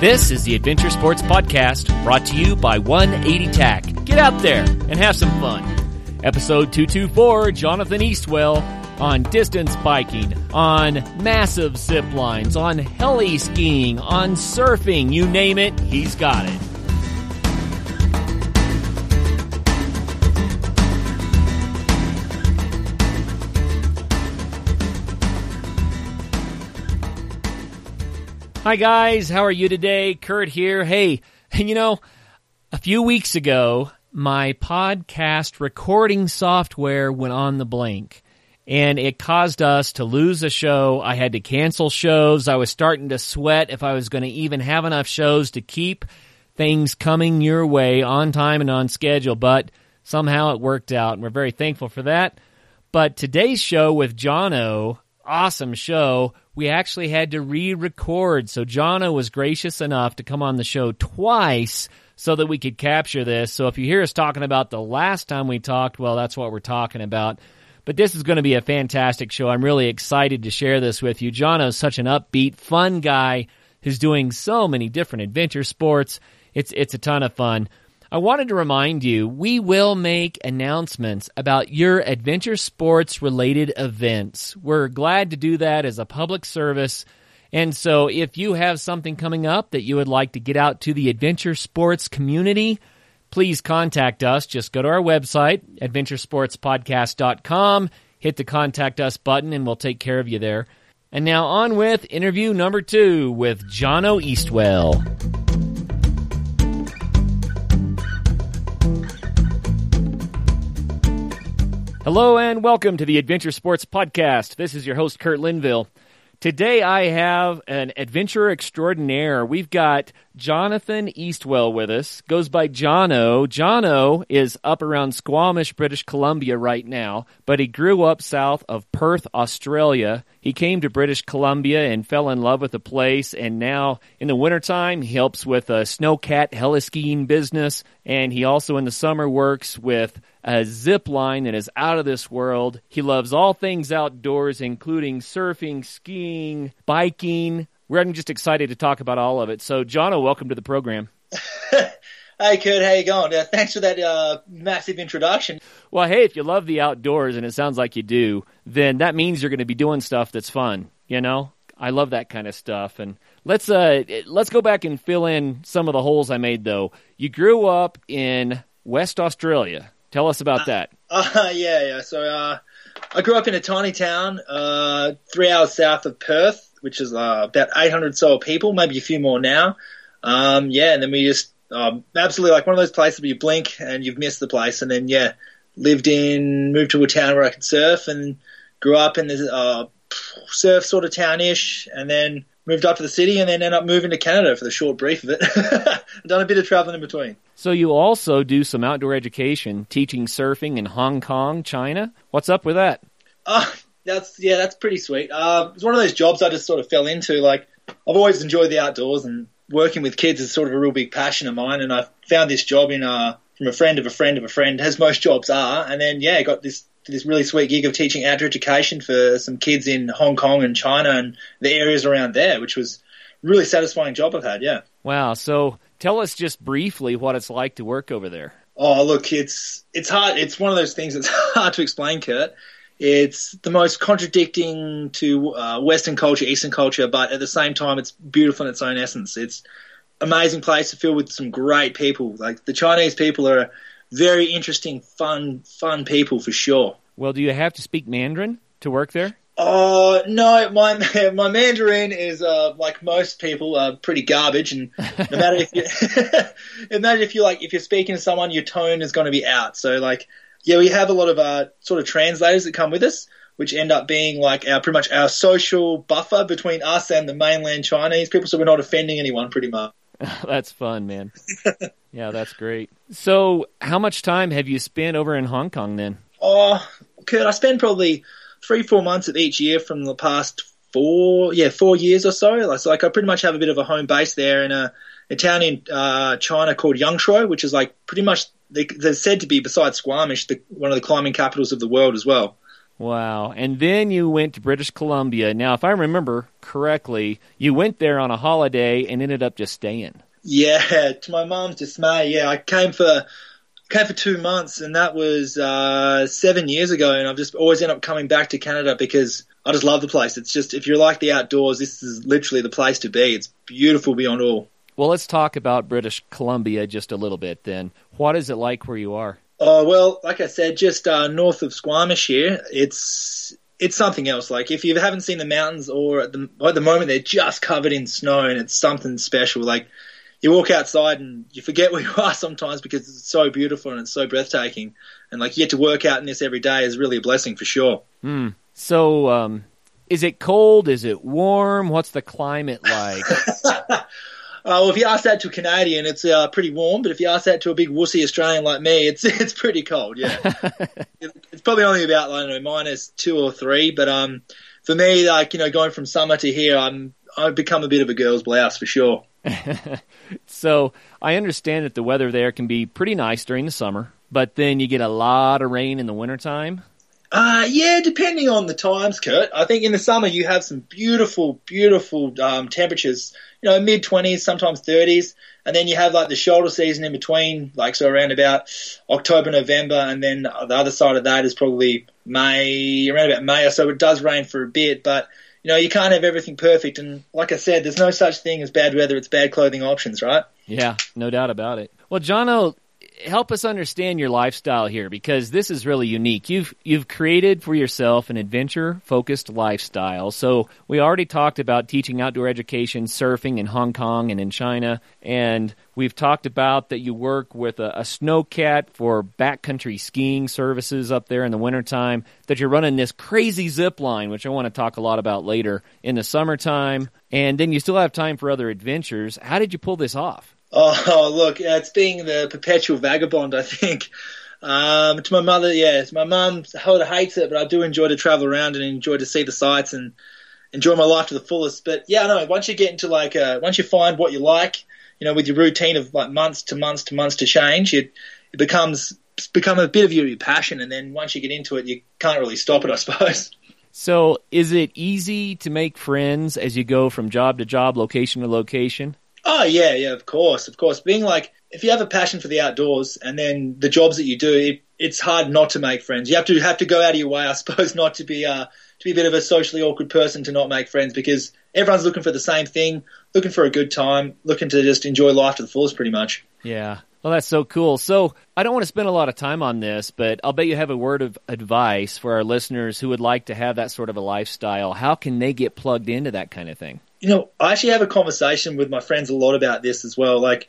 This is the Adventure Sports Podcast brought to you by 180 TAC. Get out there and have some fun. Episode 224, Jonathan Eastwell on distance biking, on massive zip lines, on heli skiing, on surfing, you name it, he's got it. Hi guys, how are you today? Kurt here. Hey, you know, a few weeks ago, my podcast recording software went on the blink and it caused us to lose a show. I had to cancel shows. I was starting to sweat if I was going to even have enough shows to keep things coming your way on time and on schedule, but somehow it worked out and we're very thankful for that. But today's show with Jono, awesome show we actually had to re-record. So Jono was gracious enough to come on the show twice so that we could capture this. So if you hear us talking about the last time we talked, well, that's what we're talking about. But this is going to be a fantastic show. I'm really excited to share this with you. Jono is such an upbeat, fun guy who's doing so many different adventure sports. It's it's a ton of fun. I wanted to remind you, we will make announcements about your adventure sports related events. We're glad to do that as a public service. And so if you have something coming up that you would like to get out to the adventure sports community, please contact us. Just go to our website, adventuresportspodcast.com, hit the contact us button, and we'll take care of you there. And now on with interview number two with Jono Eastwell. Hello and welcome to the Adventure Sports Podcast. This is your host, Kurt Linville. Today I have an adventure extraordinaire. We've got Jonathan Eastwell with us. Goes by Jono. Jono is up around Squamish, British Columbia right now, but he grew up south of Perth, Australia. He came to British Columbia and fell in love with the place, and now in the wintertime he helps with a snowcat heliskiing business, and he also in the summer works with a zip line that is out of this world. He loves all things outdoors, including surfing, skiing, biking. We're just excited to talk about all of it. So, Jono, welcome to the program. Hey Kurt, how you going? Uh, thanks for that uh, massive introduction. Well, hey, if you love the outdoors, and it sounds like you do, then that means you're going to be doing stuff that's fun. You know, I love that kind of stuff. And let's uh, let's go back and fill in some of the holes I made. Though you grew up in West Australia, Tell us about that. Uh, yeah, yeah. So uh, I grew up in a tiny town, uh, three hours south of Perth, which is uh, about 800 so people, maybe a few more now. Um, yeah, and then we just um, absolutely like one of those places where you blink and you've missed the place, and then yeah, lived in, moved to a town where I could surf, and grew up in this uh, surf sort of townish, and then moved up to the city, and then ended up moving to Canada for the short brief of it. Done a bit of traveling in between. So you also do some outdoor education, teaching surfing in Hong Kong, China. What's up with that? Uh, that's yeah, that's pretty sweet. Uh, it's one of those jobs I just sort of fell into. Like I've always enjoyed the outdoors, and working with kids is sort of a real big passion of mine. And I found this job in uh, from a friend of a friend of a friend, as most jobs are. And then yeah, I got this this really sweet gig of teaching outdoor education for some kids in Hong Kong and China and the areas around there, which was really satisfying job I've had. Yeah. Wow. So Tell us just briefly what it's like to work over there. Oh, look, it's it's hard. It's one of those things that's hard to explain, Kurt. It's the most contradicting to uh, Western culture, Eastern culture, but at the same time, it's beautiful in its own essence. It's amazing place to fill with some great people. Like the Chinese people are very interesting, fun, fun people for sure. Well, do you have to speak Mandarin to work there? Oh no, my my Mandarin is uh, like most people, uh, pretty garbage. And no matter if you, imagine if you like if you're speaking to someone, your tone is going to be out. So like, yeah, we have a lot of uh, sort of translators that come with us, which end up being like our pretty much our social buffer between us and the mainland Chinese people, so we're not offending anyone, pretty much. that's fun, man. yeah, that's great. So, how much time have you spent over in Hong Kong then? Oh, Kurt, I spend probably three, four months of each year from the past four, yeah, four years or so. Like, so like I pretty much have a bit of a home base there in a, a town in uh, China called Yangshuo, which is like pretty much they, they're said to be besides Squamish, the, one of the climbing capitals of the world as well. Wow. And then you went to British Columbia. Now, if I remember correctly, you went there on a holiday and ended up just staying. Yeah, to my mom's dismay, yeah, I came for came for two months, and that was uh, seven years ago. And I've just always end up coming back to Canada because I just love the place. It's just if you're like the outdoors, this is literally the place to be. It's beautiful beyond all. Well, let's talk about British Columbia just a little bit. Then, what is it like where you are? Oh well, like I said, just uh, north of Squamish here, it's it's something else. Like if you haven't seen the mountains, or at the, at the moment they're just covered in snow, and it's something special. Like you walk outside and you forget where you are sometimes because it's so beautiful and it's so breathtaking. And like you get to work out in this every day is really a blessing for sure. Mm. So, um, is it cold? Is it warm? What's the climate like? Uh, well, if you ask that to a Canadian, it's uh, pretty warm. But if you ask that to a big wussy Australian like me, it's it's pretty cold. Yeah, it's probably only about I don't know minus two or three. But um, for me, like you know, going from summer to here, I'm I've become a bit of a girl's blouse for sure. so I understand that the weather there can be pretty nice during the summer, but then you get a lot of rain in the wintertime. Uh, yeah, depending on the times, Kurt. I think in the summer you have some beautiful, beautiful um, temperatures you know, mid 20s, sometimes 30s. And then you have like the shoulder season in between, like so around about October, November. And then the other side of that is probably May, around about May or so. It does rain for a bit, but you know, you can't have everything perfect. And like I said, there's no such thing as bad weather. It's bad clothing options, right? Yeah, no doubt about it. Well, Jono, help us understand your lifestyle here because this is really unique. You've you've created for yourself an adventure focused lifestyle. So we already talked about teaching outdoor education, surfing in Hong Kong and in China, and we've talked about that you work with a, a snowcat for backcountry skiing services up there in the wintertime, that you're running this crazy zip line, which I want to talk a lot about later in the summertime, and then you still have time for other adventures. How did you pull this off? Oh, look, it's being the perpetual vagabond, I think. Um, to my mother, yeah, my mum, hates it, but I do enjoy to travel around and enjoy to see the sights and enjoy my life to the fullest. But yeah, no, once you get into like, uh, once you find what you like, you know, with your routine of like months to months to months to change, it, it becomes become a bit of your, your passion. And then once you get into it, you can't really stop it, I suppose. So, is it easy to make friends as you go from job to job, location to location? Oh yeah, yeah, of course, of course. Being like, if you have a passion for the outdoors, and then the jobs that you do, it, it's hard not to make friends. You have to have to go out of your way, I suppose, not to be uh to be a bit of a socially awkward person to not make friends because everyone's looking for the same thing, looking for a good time, looking to just enjoy life to the fullest, pretty much. Yeah. Well, that's so cool. So, I don't want to spend a lot of time on this, but I'll bet you have a word of advice for our listeners who would like to have that sort of a lifestyle. How can they get plugged into that kind of thing? You know, I actually have a conversation with my friends a lot about this as well. Like,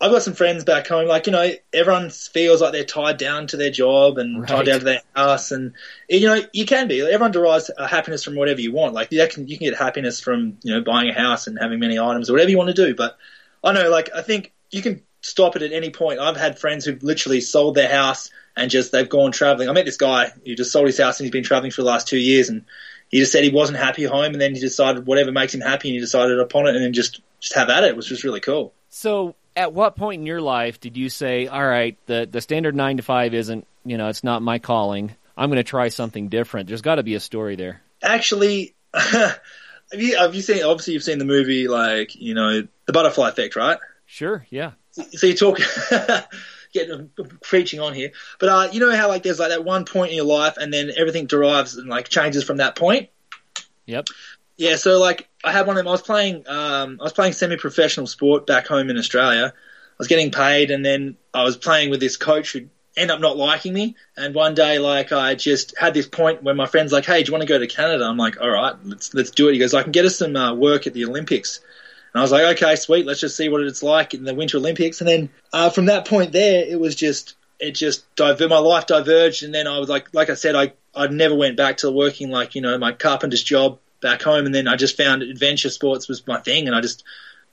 I've got some friends back home, like, you know, everyone feels like they're tied down to their job and right. tied down to their house. And, you know, you can be. Everyone derives happiness from whatever you want. Like, you can, you can get happiness from, you know, buying a house and having many items or whatever you want to do. But I know, like, I think you can stop it at any point. I've had friends who've literally sold their house and just, they've gone traveling. I met this guy who just sold his house and he's been traveling for the last two years and he just said he wasn't happy at home, and then he decided whatever makes him happy, and he decided upon it, and then just just have at it, which was really cool. So, at what point in your life did you say, "All right, the the standard nine to five isn't, you know, it's not my calling. I'm going to try something different." There's got to be a story there. Actually, have you have you seen? Obviously, you've seen the movie, like you know, the Butterfly Effect, right? Sure. Yeah. So you talk. getting preaching on here. But uh, you know how like there's like that one point in your life, and then everything derives and like changes from that point. Yep. Yeah. So like I had one of them. I was playing. Um, I was playing semi-professional sport back home in Australia. I was getting paid, and then I was playing with this coach who end up not liking me. And one day, like I just had this point where my friend's like, "Hey, do you want to go to Canada?" I'm like, "All right, let's let's do it." He goes, "I can get us some uh, work at the Olympics." And I was like, okay, sweet, let's just see what it's like in the Winter Olympics. And then uh, from that point there, it was just it just diver- my life diverged. And then I was like, like I said, I I never went back to working like you know my carpenter's job back home. And then I just found adventure sports was my thing, and I just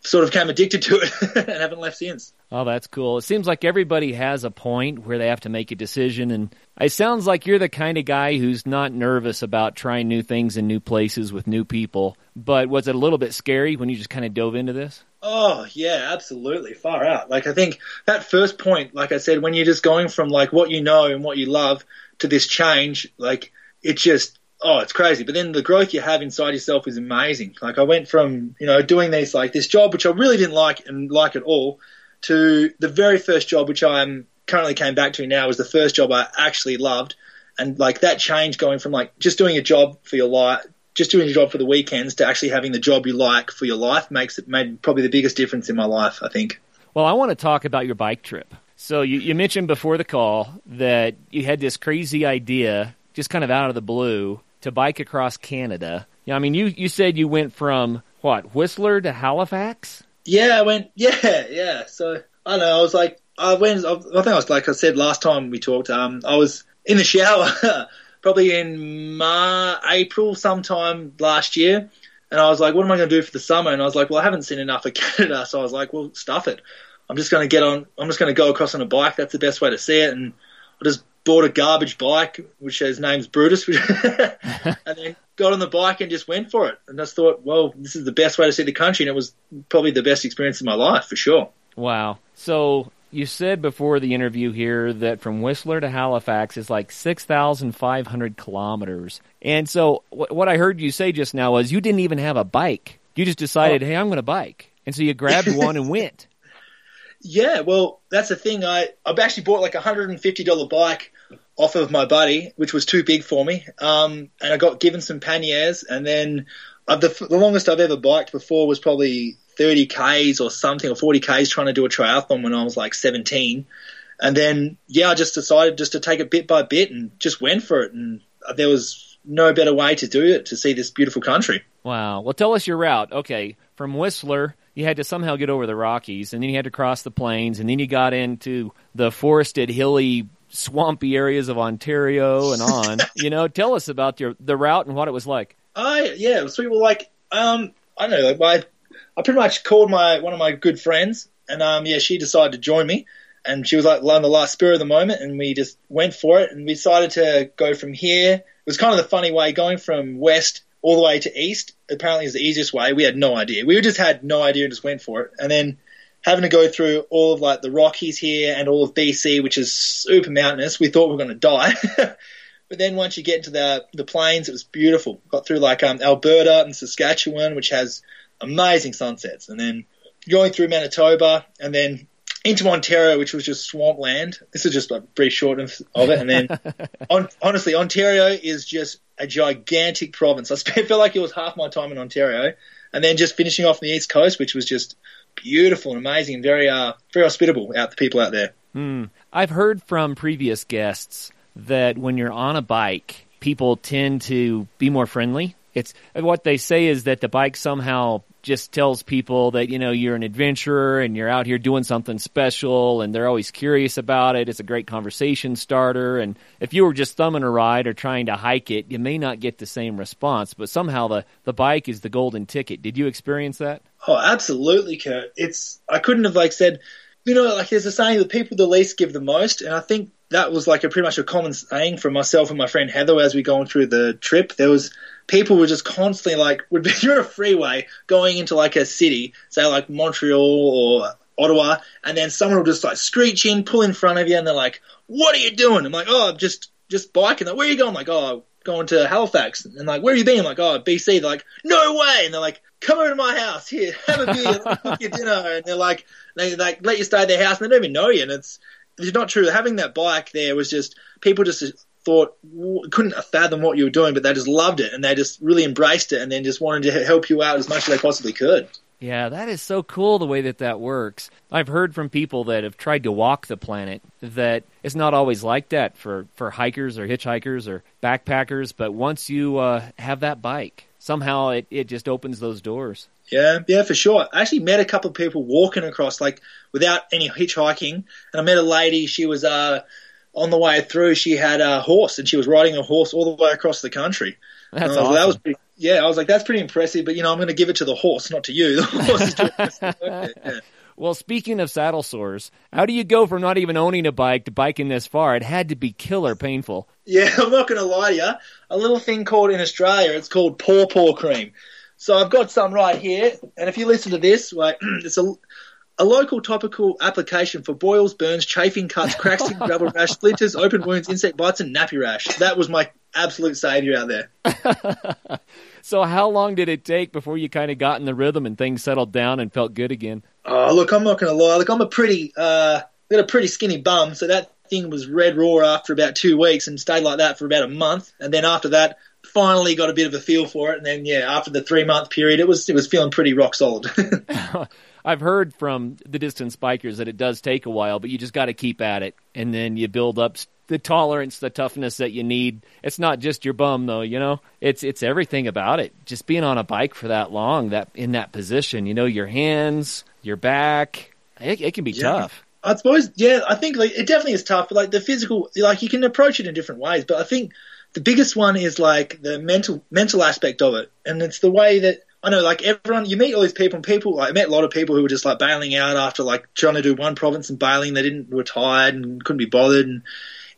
sort of came addicted to it and haven't left since. Oh, that's cool. It seems like everybody has a point where they have to make a decision, and it sounds like you're the kind of guy who's not nervous about trying new things in new places with new people. But was it a little bit scary when you just kind of dove into this? Oh yeah, absolutely, far out. Like I think that first point, like I said, when you're just going from like what you know and what you love to this change, like it just oh, it's crazy. But then the growth you have inside yourself is amazing. Like I went from you know doing these like this job which I really didn't like and like at all to the very first job which I'm currently came back to now was the first job I actually loved. And like that change going from like just doing a job for your life, just doing a job for the weekends to actually having the job you like for your life makes it made probably the biggest difference in my life, I think. Well, I want to talk about your bike trip. So you, you mentioned before the call that you had this crazy idea, just kind of out of the blue, to bike across Canada. Yeah, I mean, you, you said you went from what Whistler to Halifax. Yeah, I went. Yeah, yeah. So I know. I was like, I went. I think I was like I said last time we talked. Um, I was in the shower, probably in Mar- April sometime last year, and I was like, what am I going to do for the summer? And I was like, well, I haven't seen enough of Canada, so I was like, well, stuff it. I'm just going to get on. I'm just going to go across on a bike. That's the best way to see it. And I just bought a garbage bike, which his name's Brutus, and then got on the bike and just went for it. And just thought, well, this is the best way to see the country, and it was probably the best experience of my life for sure. Wow. So you said before the interview here that from Whistler to Halifax is like 6,500 kilometers. And so what I heard you say just now was you didn't even have a bike. You just decided, oh. hey, I'm going to bike. And so you grabbed one and went. Yeah, well, that's the thing. I I've actually bought like a hundred and fifty dollar bike off of my buddy, which was too big for me. Um, and I got given some panniers, and then uh, the, the longest I've ever biked before was probably 30 Ks or something, or 40 Ks trying to do a triathlon when I was like 17. And then, yeah, I just decided just to take it bit by bit and just went for it. And there was no better way to do it to see this beautiful country. Wow. Well, tell us your route. Okay. From Whistler, you had to somehow get over the Rockies, and then you had to cross the plains, and then you got into the forested, hilly, swampy areas of Ontario and on. you know, tell us about your the route and what it was like. I yeah, so we were like um, I don't know, like my I pretty much called my one of my good friends, and um, yeah, she decided to join me, and she was like on the last spur of the moment, and we just went for it, and we decided to go from here. It was kind of the funny way going from west all the way to east. Apparently, is the easiest way. We had no idea. We just had no idea and just went for it, and then having to go through all of like the Rockies here and all of BC, which is super mountainous. We thought we were going to die. But then once you get into the the plains, it was beautiful. Got through like um, Alberta and Saskatchewan, which has amazing sunsets, and then going through Manitoba, and then into Ontario, which was just swampland. This is just a brief short of, of it, and then on, honestly, Ontario is just a gigantic province. I felt like it was half my time in Ontario, and then just finishing off on the east coast, which was just beautiful and amazing, and very uh, very hospitable out the people out there. Mm. I've heard from previous guests that when you're on a bike, people tend to be more friendly. It's what they say is that the bike somehow just tells people that you know you're an adventurer and you're out here doing something special and they're always curious about it. It's a great conversation starter. And if you were just thumbing a ride or trying to hike it you may not get the same response but somehow the the bike is the golden ticket. Did you experience that? Oh absolutely kurt. It's i couldn't have like said you know like there's a saying the people the least give the most and i think that was like a pretty much a common saying for myself and my friend Heather as we going through the trip. There was people were just constantly like would be you're a freeway going into like a city, say like Montreal or Ottawa, and then someone will just like screech in, pull in front of you, and they're like, "What are you doing?" I'm like, "Oh, I'm just just biking." Like, where are you going? I'm like, "Oh, going to Halifax." And like, "Where have you been?" I'm like, "Oh, BC." They're like, "No way!" And they're like, "Come over to my house here, have a beer, cook your dinner." And they're like, they like let you stay at their house, and they don't even know you, and it's it's not true. Having that bike there was just people just thought couldn't fathom what you were doing, but they just loved it and they just really embraced it and then just wanted to help you out as much as they possibly could. Yeah, that is so cool the way that that works. I've heard from people that have tried to walk the planet that it's not always like that for, for hikers or hitchhikers or backpackers, but once you uh, have that bike, somehow it, it just opens those doors. Yeah, yeah, for sure. I actually met a couple of people walking across, like without any hitchhiking, and I met a lady. She was uh, on the way through. She had a horse, and she was riding a horse all the way across the country. That's awesome. That was pretty, yeah, I was like, that's pretty impressive. But you know, I'm going to give it to the horse, not to you. The horse is doing yeah. Well, speaking of saddle sores, how do you go from not even owning a bike to biking this far? It had to be killer painful. Yeah, I'm not going to lie to you. A little thing called in Australia, it's called paw paw cream. So I've got some right here, and if you listen to this, like it's a a local topical application for boils, burns, chafing cuts, cracks, gravel rash, splinters, open wounds, insect bites, and nappy rash. That was my absolute savior out there. so, how long did it take before you kind of got in the rhythm and things settled down and felt good again? Oh, look, I'm not going to lie. Look, I'm a pretty, uh, got a pretty skinny bum, so that thing was red raw after about two weeks and stayed like that for about a month. And then after that, finally got a bit of a feel for it. And then, yeah, after the three month period, it was it was feeling pretty rock solid. I've heard from the distance bikers that it does take a while, but you just got to keep at it, and then you build up the tolerance, the toughness that you need. It's not just your bum though, you know. It's it's everything about it. Just being on a bike for that long, that in that position, you know, your hands, your back, it, it can be yeah. tough. I suppose, yeah, I think like, it definitely is tough. But like the physical, like you can approach it in different ways. But I think the biggest one is like the mental mental aspect of it, and it's the way that I know, like everyone, you meet all these people, and people, like, I met a lot of people who were just like bailing out after like trying to do one province and bailing. They didn't were tired and couldn't be bothered, and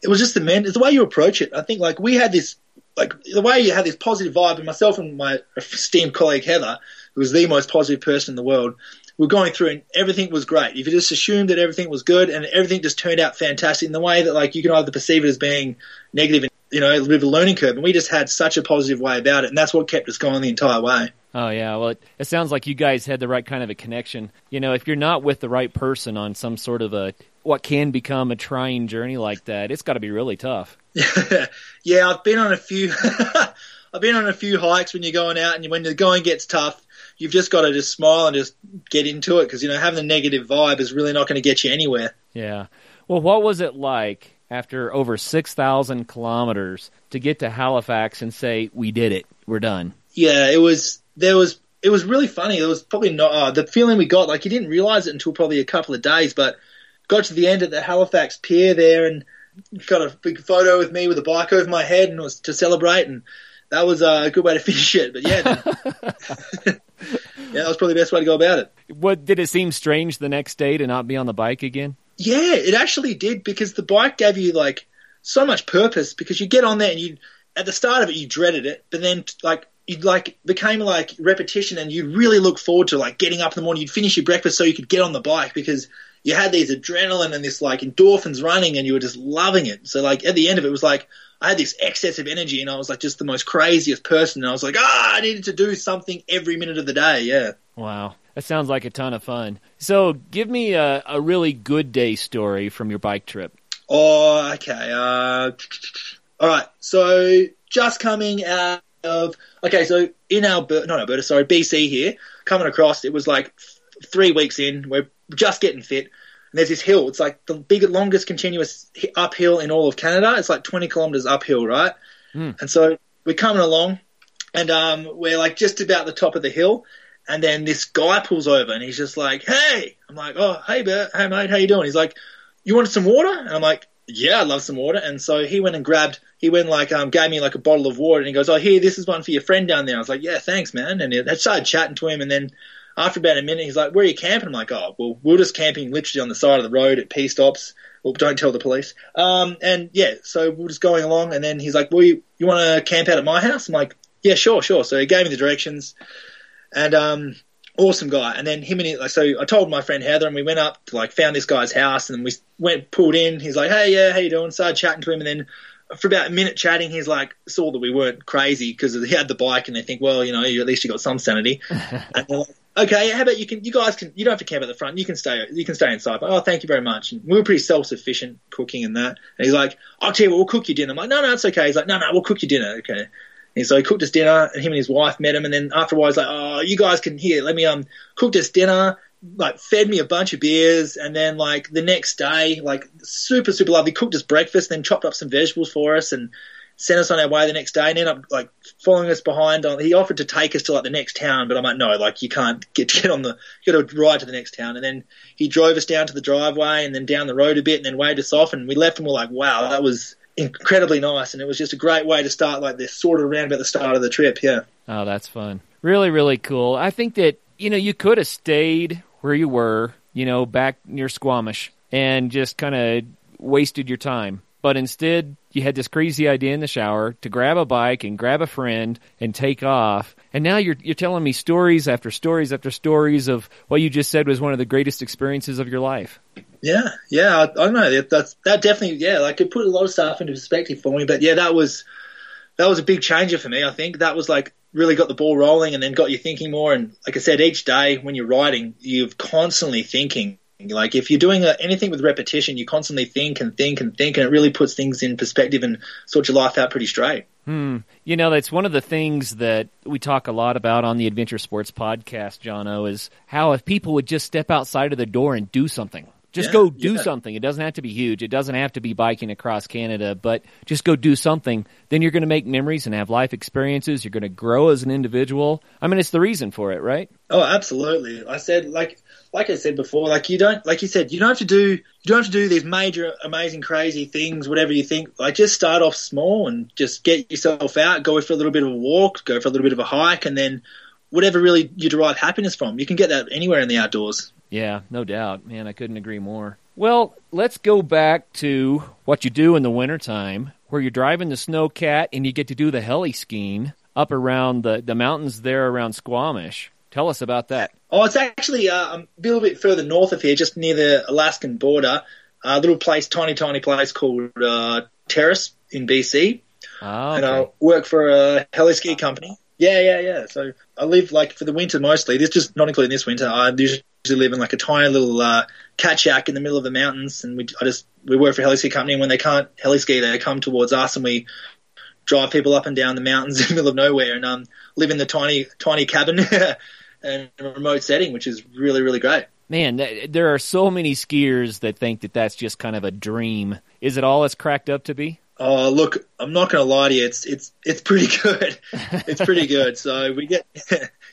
it was just the men. It's the way you approach it. I think like we had this, like the way you had this positive vibe, and myself and my esteemed colleague Heather, who was the most positive person in the world, were going through and everything was great. If you just assumed that everything was good and everything just turned out fantastic in the way that like you can either perceive it as being negative and you know, a bit of a learning curve, and we just had such a positive way about it, and that's what kept us going the entire way. Oh yeah, well, it, it, sounds like you guys had the right kind of a connection. You know, if you're not with the right person on some sort of a what can become a trying journey like that, it's got to be really tough. yeah, I've been on a few. I've been on a few hikes when you're going out, and when the going gets tough, you've just got to just smile and just get into it because you know having a negative vibe is really not going to get you anywhere. Yeah. Well, what was it like after over six thousand kilometers to get to Halifax and say we did it, we're done? Yeah, it was there was it was really funny. It was probably not uh, the feeling we got. Like you didn't realize it until probably a couple of days, but got to the end at the Halifax Pier there and got a big photo with me with a bike over my head and it was to celebrate and that was uh, a good way to finish it. But yeah, yeah, that was probably the best way to go about it. What did it seem strange the next day to not be on the bike again? Yeah, it actually did because the bike gave you like so much purpose because you get on there and you at the start of it you dreaded it, but then like you like became like repetition and you really look forward to like getting up in the morning. You'd finish your breakfast so you could get on the bike because you had these adrenaline and this like endorphins running and you were just loving it. So like at the end of it, it was like I had this excess of energy and I was like just the most craziest person. And I was like, ah, I needed to do something every minute of the day. Yeah. Wow. That sounds like a ton of fun. So give me a, a really good day story from your bike trip. Oh, okay. Uh, all right. So just coming out of okay, so in Alberta, not Alberta, sorry, BC here, coming across, it was like three weeks in, we're just getting fit, and there's this hill. It's like the biggest, longest continuous uphill in all of Canada. It's like 20 kilometers uphill, right? Mm. And so we're coming along, and um, we're like just about the top of the hill, and then this guy pulls over, and he's just like, "Hey!" I'm like, "Oh, hey, Bert, hey mate, how you doing?" He's like, "You want some water?" And I'm like, yeah, I'd love some water. And so he went and grabbed, he went like, um, gave me like a bottle of water and he goes, oh, here, this is one for your friend down there. I was like, yeah, thanks, man. And I started chatting to him. And then after about a minute, he's like, where are you camping? I'm like, oh, well, we're just camping literally on the side of the road at P stops. Well, don't tell the police. Um, and yeah, so we're just going along. And then he's like, well, you, you want to camp out at my house? I'm like, yeah, sure, sure. So he gave me the directions. And, um, awesome guy. And then him and he, so I told my friend Heather, and we went up to like found this guy's house, and we went pulled in. He's like, "Hey, yeah, how you doing?" Started chatting to him, and then for about a minute chatting, he's like saw that we weren't crazy because he had the bike, and they think, well, you know, at least you got some sanity. and like, okay, how about you can you guys can you don't have to camp at the front, you can stay you can stay inside. But, oh, thank you very much. And we were pretty self sufficient cooking and that. And he's like, I'll tell you what, we'll cook you dinner. I'm like, no, no, it's okay. He's like, no, no, we'll cook you dinner. Okay. And so he cooked us dinner, and him and his wife met him. And then after a while, he's like, "Oh, you guys can here. Let me um cook us dinner." Like fed me a bunch of beers, and then like the next day, like super super lovely, cooked us breakfast, then chopped up some vegetables for us, and sent us on our way the next day and ended up like following us behind he offered to take us to like the next town but I'm like no like you can't get get on the you got to ride to the next town and then he drove us down to the driveway and then down the road a bit and then waved us off and we left and we're like wow that was incredibly nice, and it was just a great way to start like this sort of around about the start of the trip. Yeah. Oh, that's fun. Really, really cool. I think that you know you could have stayed where you were, you know, back near Squamish, and just kind of wasted your time. But instead, you had this crazy idea in the shower to grab a bike and grab a friend and take off. And now you're you're telling me stories after stories after stories of what you just said was one of the greatest experiences of your life. Yeah, yeah, I, I don't know. That, that's that definitely, yeah, like it put a lot of stuff into perspective for me. But yeah, that was that was a big changer for me. I think that was like really got the ball rolling and then got you thinking more. And like I said, each day when you're writing, you're constantly thinking. Like if you're doing a, anything with repetition, you constantly think and think and think, and it really puts things in perspective and sorts your life out pretty straight. Hmm. You know, that's one of the things that we talk a lot about on the Adventure Sports podcast, John. Jono, is how if people would just step outside of the door and do something. Just Yeah, go do yeah. something. It doesn't have to be huge. It doesn't have to be biking across Canada, but just go do something. Then you're going to make memories and have life experiences. You're going to grow as an individual. I mean, it's the reason for it, right? Oh, absolutely. I said like like I said before, like you don't like you said, you don't have to do you don't have to do these major, amazing, crazy things, whatever you think. Like just start off small and just get yourself out, go for a little bit of a walk, go for a little bit of a hike, and then whatever really you derive happiness from, you can get that anywhere in the outdoors. Yeah, no doubt. Man, I couldn't agree more. Well, let's go back to what you do in the wintertime, where you're driving the snowcat and you get to do the heli skiing up around the, the mountains there around Squamish. Tell us about that. Oh, it's actually uh, a little bit further north of here, just near the Alaskan border. A little place, tiny, tiny place called uh, Terrace in BC. Oh, and I work for a heliski company. Yeah, yeah, yeah. So I live like for the winter mostly. This just not including this winter. I usually live in like a tiny little uh, cat shack in the middle of the mountains, and we I just we work for a heliski company. And when they can't heliski, they come towards us, and we drive people up and down the mountains in the middle of nowhere, and um live in the tiny tiny cabin and a remote setting, which is really really great. Man, there are so many skiers that think that that's just kind of a dream. Is it all it's cracked up to be? Oh, look, I'm not going to lie to you. It's it's it's pretty good. It's pretty good. So we get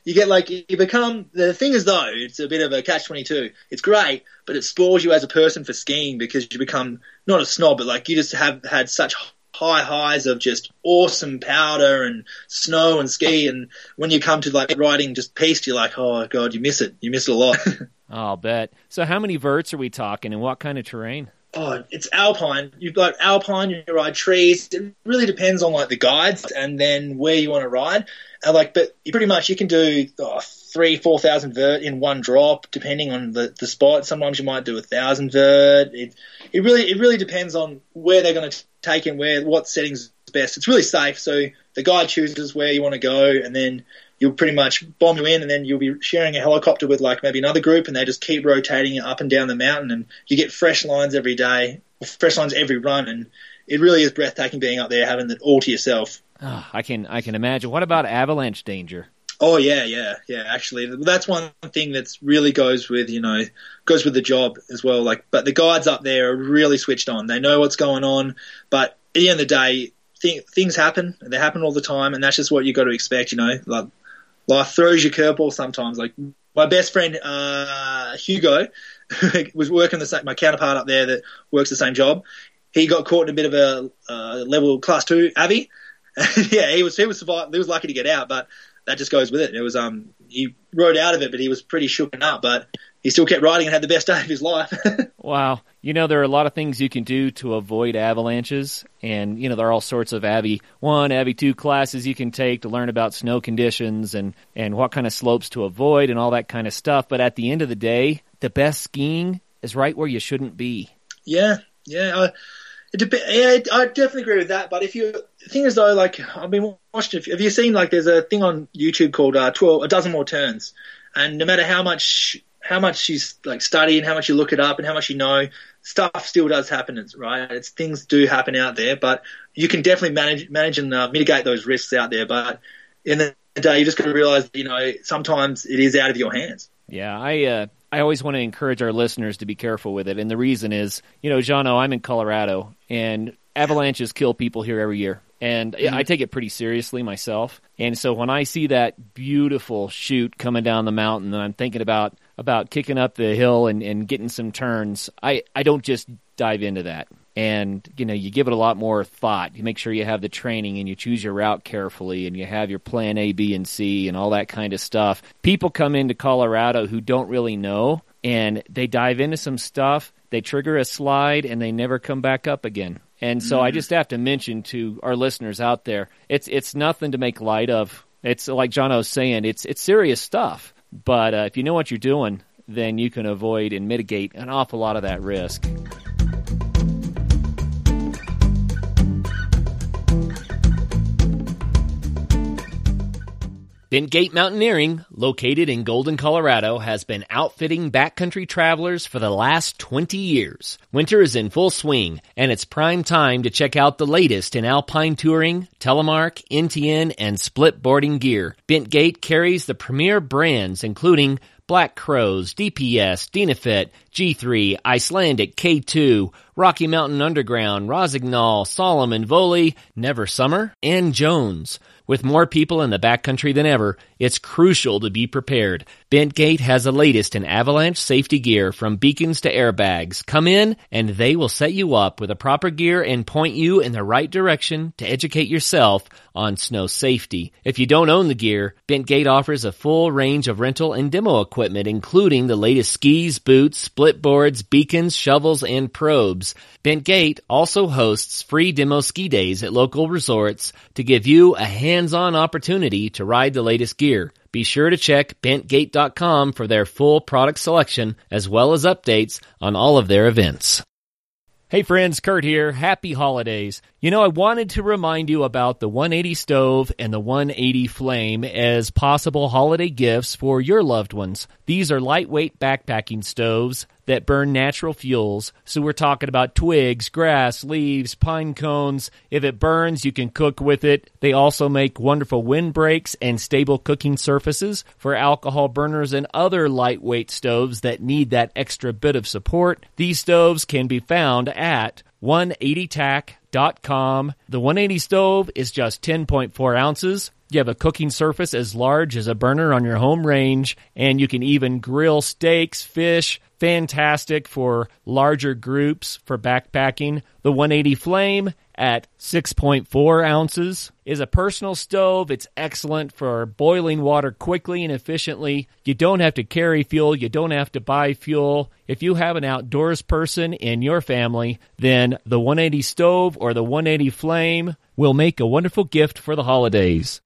you get like you become the thing is though it's a bit of a catch twenty two. It's great, but it spoils you as a person for skiing because you become not a snob, but like you just have had such high highs of just awesome powder and snow and ski, and when you come to like riding just piste, you're like, oh god, you miss it. You miss it a lot. I'll bet. So, how many verts are we talking, and what kind of terrain? Oh, it's alpine. You've got alpine. You ride trees. It really depends on like the guides and then where you want to ride. And like, but you pretty much you can do oh, three, four thousand vert in one drop, depending on the, the spot. Sometimes you might do a thousand vert. It it really it really depends on where they're going to take and where what settings best. It's really safe. So the guide chooses where you want to go, and then you'll pretty much bomb you in, and then you'll be sharing a helicopter with like maybe another group, and they just keep rotating up and down the mountain, and you get fresh lines every day, fresh lines every run, and it really is breathtaking being up there having it all to yourself. Oh, I can I can imagine. What about avalanche danger? Oh yeah, yeah, yeah. Actually, that's one thing that's really goes with you know goes with the job as well. Like, but the guides up there are really switched on. They know what's going on, but at the end of the day, th- things happen. They happen all the time, and that's just what you got to expect. You know, like life throws you curveball sometimes. Like my best friend uh, Hugo was working the same. My counterpart up there that works the same job. He got caught in a bit of a uh, level class two Avi. yeah, he was he was survived, he was lucky to get out, but that just goes with it. It was um he rode out of it, but he was pretty shooken up, but he still kept riding and had the best day of his life. Wow. You know, there are a lot of things you can do to avoid avalanches. And, you know, there are all sorts of AVI 1, AVI 2 classes you can take to learn about snow conditions and, and what kind of slopes to avoid and all that kind of stuff. But at the end of the day, the best skiing is right where you shouldn't be. yeah, yeah. I, it dep- yeah, I definitely agree with that. But if you the thing is though, like I've been watching. Have you seen like there's a thing on YouTube called uh, twelve a dozen more turns, and no matter how much how much you like study and how much you look it up and how much you know, stuff still does happen. It's right. It's things do happen out there, but you can definitely manage manage and uh, mitigate those risks out there. But in the day, you just got to realize, you know, sometimes it is out of your hands. Yeah, I uh, I always want to encourage our listeners to be careful with it, and the reason is, you know, Jono, I'm in Colorado, and avalanches kill people here every year, and I mm-hmm. take it pretty seriously myself. And so when I see that beautiful chute coming down the mountain, and I'm thinking about about kicking up the hill and, and getting some turns, I I don't just dive into that. And you know, you give it a lot more thought. You make sure you have the training and you choose your route carefully, and you have your plan A, B, and C, and all that kind of stuff. People come into Colorado who don't really know, and they dive into some stuff. They trigger a slide, and they never come back up again. And so I just have to mention to our listeners out there, it's it's nothing to make light of. It's like John was saying, it's it's serious stuff. But uh, if you know what you're doing, then you can avoid and mitigate an awful lot of that risk. Bentgate Mountaineering, located in Golden, Colorado, has been outfitting backcountry travelers for the last 20 years. Winter is in full swing, and it's prime time to check out the latest in alpine touring, telemark, NTN, and split boarding gear. Bentgate carries the premier brands including Black Crows, DPS, Dynafit, G3, Icelandic, K2, Rocky Mountain Underground, Rossignol, Salomon, Voile, Never Summer, and Jones. With more people in the backcountry than ever, it's crucial to be prepared. Bentgate has the latest in avalanche safety gear from beacons to airbags. Come in and they will set you up with the proper gear and point you in the right direction to educate yourself on snow safety. If you don't own the gear, Bentgate offers a full range of rental and demo equipment including the latest skis, boots, split boards, beacons, shovels, and probes. Bentgate also hosts free demo ski days at local resorts to give you a hands-on opportunity to ride the latest gear. Be sure to check bentgate.com for their full product selection as well as updates on all of their events. Hey friends, Kurt here. Happy holidays. You know, I wanted to remind you about the 180 stove and the 180 flame as possible holiday gifts for your loved ones. These are lightweight backpacking stoves that burn natural fuels. So we're talking about twigs, grass, leaves, pine cones. If it burns, you can cook with it. They also make wonderful windbreaks and stable cooking surfaces for alcohol burners and other lightweight stoves that need that extra bit of support. These stoves can be found at 180tac.com. The 180 stove is just 10.4 ounces. You have a cooking surface as large as a burner on your home range, and you can even grill steaks, fish. Fantastic for larger groups for backpacking. The 180 Flame at 6.4 ounces is a personal stove. It's excellent for boiling water quickly and efficiently. You don't have to carry fuel. You don't have to buy fuel. If you have an outdoors person in your family, then the 180 stove or the 180 flame will make a wonderful gift for the holidays.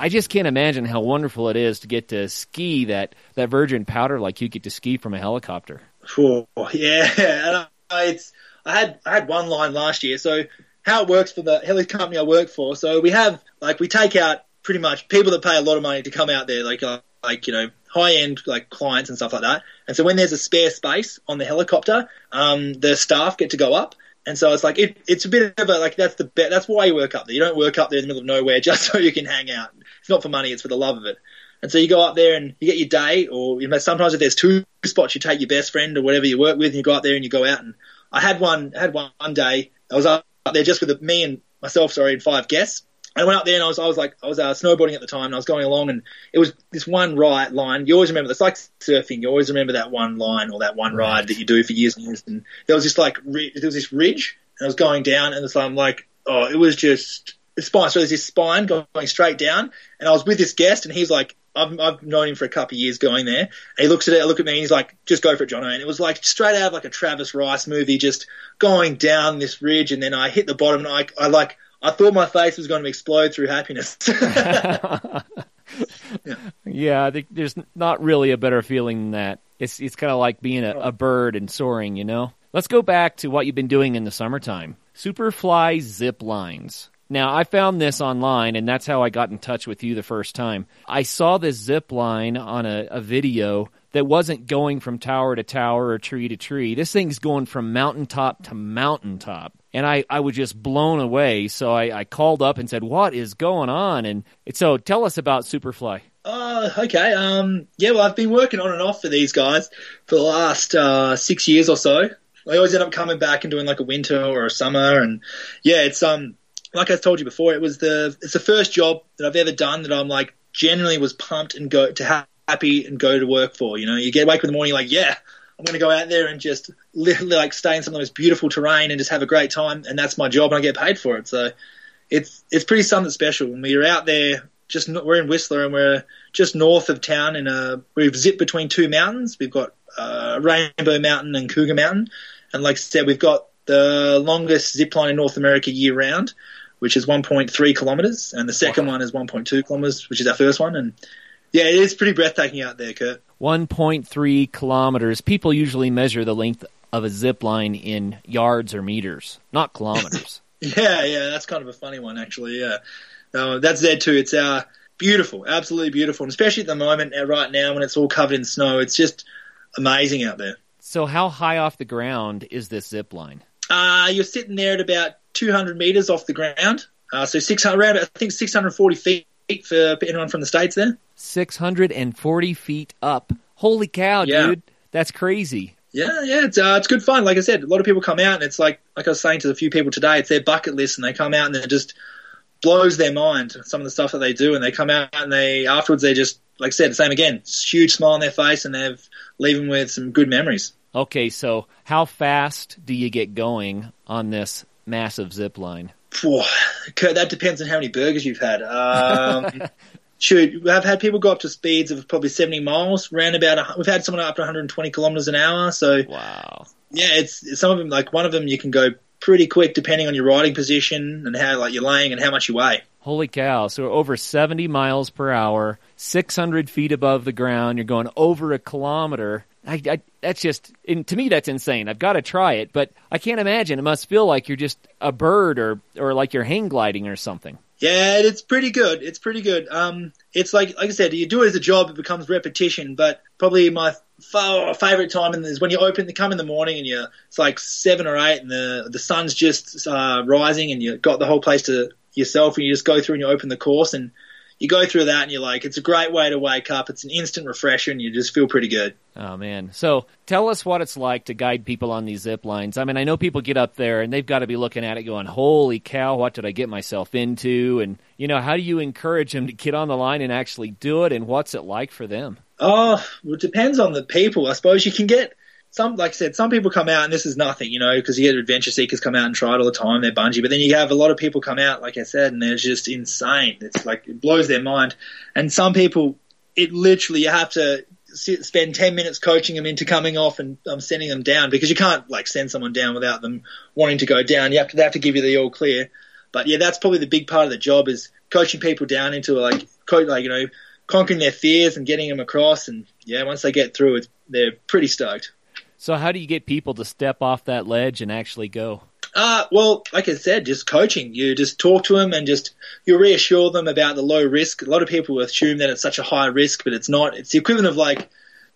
I just can't imagine how wonderful it is to get to ski that, that virgin powder like you get to ski from a helicopter. Oh, yeah, it's I had I had one line last year. So how it works for the heli company I work for. So we have like we take out pretty much people that pay a lot of money to come out there, like uh, like you know high end like clients and stuff like that. And so when there's a spare space on the helicopter, um, the staff get to go up. And so it's like it, it's a bit of a like that's the be- that's why you work up there. You don't work up there in the middle of nowhere just so you can hang out. It's not for money; it's for the love of it. And so you go up there and you get your day, or you know, sometimes if there's two spots, you take your best friend or whatever you work with, and you go up there and you go out. And I had one I had one, one day. I was up there just with me and myself, sorry, and five guests. And I went up there and I was I was like I was uh, snowboarding at the time and I was going along and it was this one right line. You always remember it's like surfing. You always remember that one line or that one right. ride that you do for years and years. And there was this like there was this ridge and I was going down and so I'm like oh it was just the spine. So there's this spine going straight down and I was with this guest and he's like I've, I've known him for a couple of years going there. And he looks at it, I look at me, and he's like, just go for it, Jono. And it was like straight out of like a Travis Rice movie, just going down this ridge. And then I hit the bottom and I, I like, I thought my face was going to explode through happiness. yeah. yeah, there's not really a better feeling than that. It's it's kind of like being a, a bird and soaring, you know. Let's go back to what you've been doing in the summertime. Superfly zip lines. Now, I found this online, and that's how I got in touch with you the first time. I saw this zip line on a, a video that wasn't going from tower to tower or tree to tree. This thing's going from mountaintop to mountaintop. And I, I was just blown away. So I, I called up and said, What is going on? And so tell us about Superfly. Uh, okay. Um, yeah, well, I've been working on and off for these guys for the last uh, six years or so. I always end up coming back and doing like a winter or a summer, and yeah, it's um like I told you before, it was the it's the first job that I've ever done that I'm like genuinely was pumped and go to ha- happy and go to work for. You know, you get wake in the morning like, yeah, I'm going to go out there and just literally like stay in some of the most beautiful terrain and just have a great time, and that's my job, and I get paid for it. So it's it's pretty something special. When we're out there, just we're in Whistler and we're just north of town, and we've zipped between two mountains. We've got uh, Rainbow Mountain and Cougar Mountain, and like I said, we've got the longest zip line in North America year round which is 1.3 kilometers, and the second wow. one is 1.2 kilometers, which is our first one. And yeah, it is pretty breathtaking out there, Kurt. 1.3 kilometers. People usually measure the length of a zip line in yards or meters, not kilometers. yeah, yeah, that's kind of a funny one, actually. Yeah, no, that's there too. It's uh, beautiful, absolutely beautiful, and especially at the moment, uh, right now when it's all covered in snow, it's just amazing out there. So, how high off the ground is this zip line? Uh, you're sitting there at about 200 meters off the ground. Uh, so 600, around, I think 640 feet for anyone from the States there. 640 feet up. Holy cow, yeah. dude. That's crazy. Yeah, yeah, it's uh, it's good fun. Like I said, a lot of people come out and it's like like I was saying to a few people today, it's their bucket list, and they come out and it just blows their mind some of the stuff that they do, and they come out and they afterwards they just like I said, the same again, huge smile on their face, and they've leaving with some good memories. Okay, so how fast do you get going on this massive zip line? that depends on how many burgers you've had. Um, shoot, I've had people go up to speeds of probably 70 miles, around about, we've had someone up to 120 kilometers an hour. So, wow. Yeah, it's some of them, like one of them, you can go pretty quick depending on your riding position and how, like, you're laying and how much you weigh. Holy cow. So over 70 miles per hour, 600 feet above the ground, you're going over a kilometer. I, I, that's just to me that's insane. I've got to try it, but I can't imagine. It must feel like you're just a bird or or like you're hang gliding or something. Yeah, it's pretty good. It's pretty good. Um, it's like like I said, you do it as a job, it becomes repetition. But probably my favorite time is when you open, you come in the morning and you're it's like seven or eight, and the the sun's just uh, rising, and you got the whole place to yourself, and you just go through and you open the course and you go through that and you're like, it's a great way to wake up. It's an instant refresher and you just feel pretty good. Oh man. So tell us what it's like to guide people on these zip lines. I mean, I know people get up there and they've got to be looking at it going, holy cow, what did I get myself into? And, you know, how do you encourage them to get on the line and actually do it? And what's it like for them? Oh, well, it depends on the people. I suppose you can get some, like I said, some people come out and this is nothing, you know, because you get adventure seekers come out and try it all the time. They're bungee, but then you have a lot of people come out, like I said, and they're just insane. It's like it blows their mind. And some people, it literally you have to sit, spend ten minutes coaching them into coming off and um, sending them down because you can't like send someone down without them wanting to go down. You have to they have to give you the all clear. But yeah, that's probably the big part of the job is coaching people down into like, like you know, conquering their fears and getting them across. And yeah, once they get through it, they're pretty stoked. So how do you get people to step off that ledge and actually go? Uh, well, like I said, just coaching. You just talk to them and just you reassure them about the low risk. A lot of people assume that it's such a high risk, but it's not. It's the equivalent of like,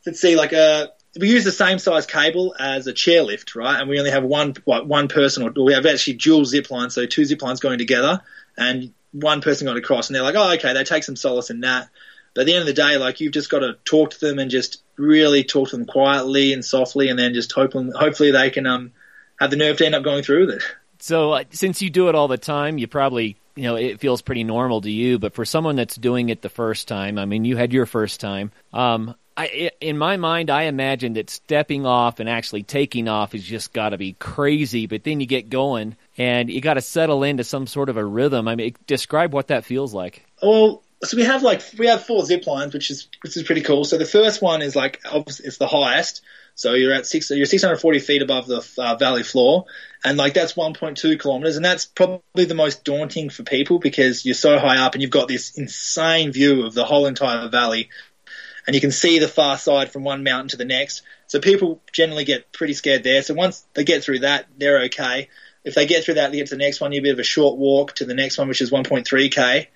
let's see, like a uh, we use the same size cable as a chairlift, right? And we only have one one person, or we have actually dual zip lines, so two zip lines going together, and one person going across. And they're like, oh, okay, they take some solace in that. But at the end of the day, like you've just got to talk to them and just really talk to them quietly and softly, and then just hoping, hopefully they can um, have the nerve to end up going through with it. So, uh, since you do it all the time, you probably you know it feels pretty normal to you. But for someone that's doing it the first time, I mean, you had your first time. Um, I, in my mind, I imagine that stepping off and actually taking off has just got to be crazy. But then you get going and you got to settle into some sort of a rhythm. I mean, describe what that feels like. Well, so we have like we have four zip lines, which is which is pretty cool. So the first one is like it's the highest. So you're at six, you're 640 feet above the uh, valley floor, and like that's 1.2 kilometers, and that's probably the most daunting for people because you're so high up and you've got this insane view of the whole entire valley. and you can see the far side from one mountain to the next. So people generally get pretty scared there. So once they get through that, they're okay. If they get through that, they get to the next one, you a bit of a short walk to the next one, which is 1.3k,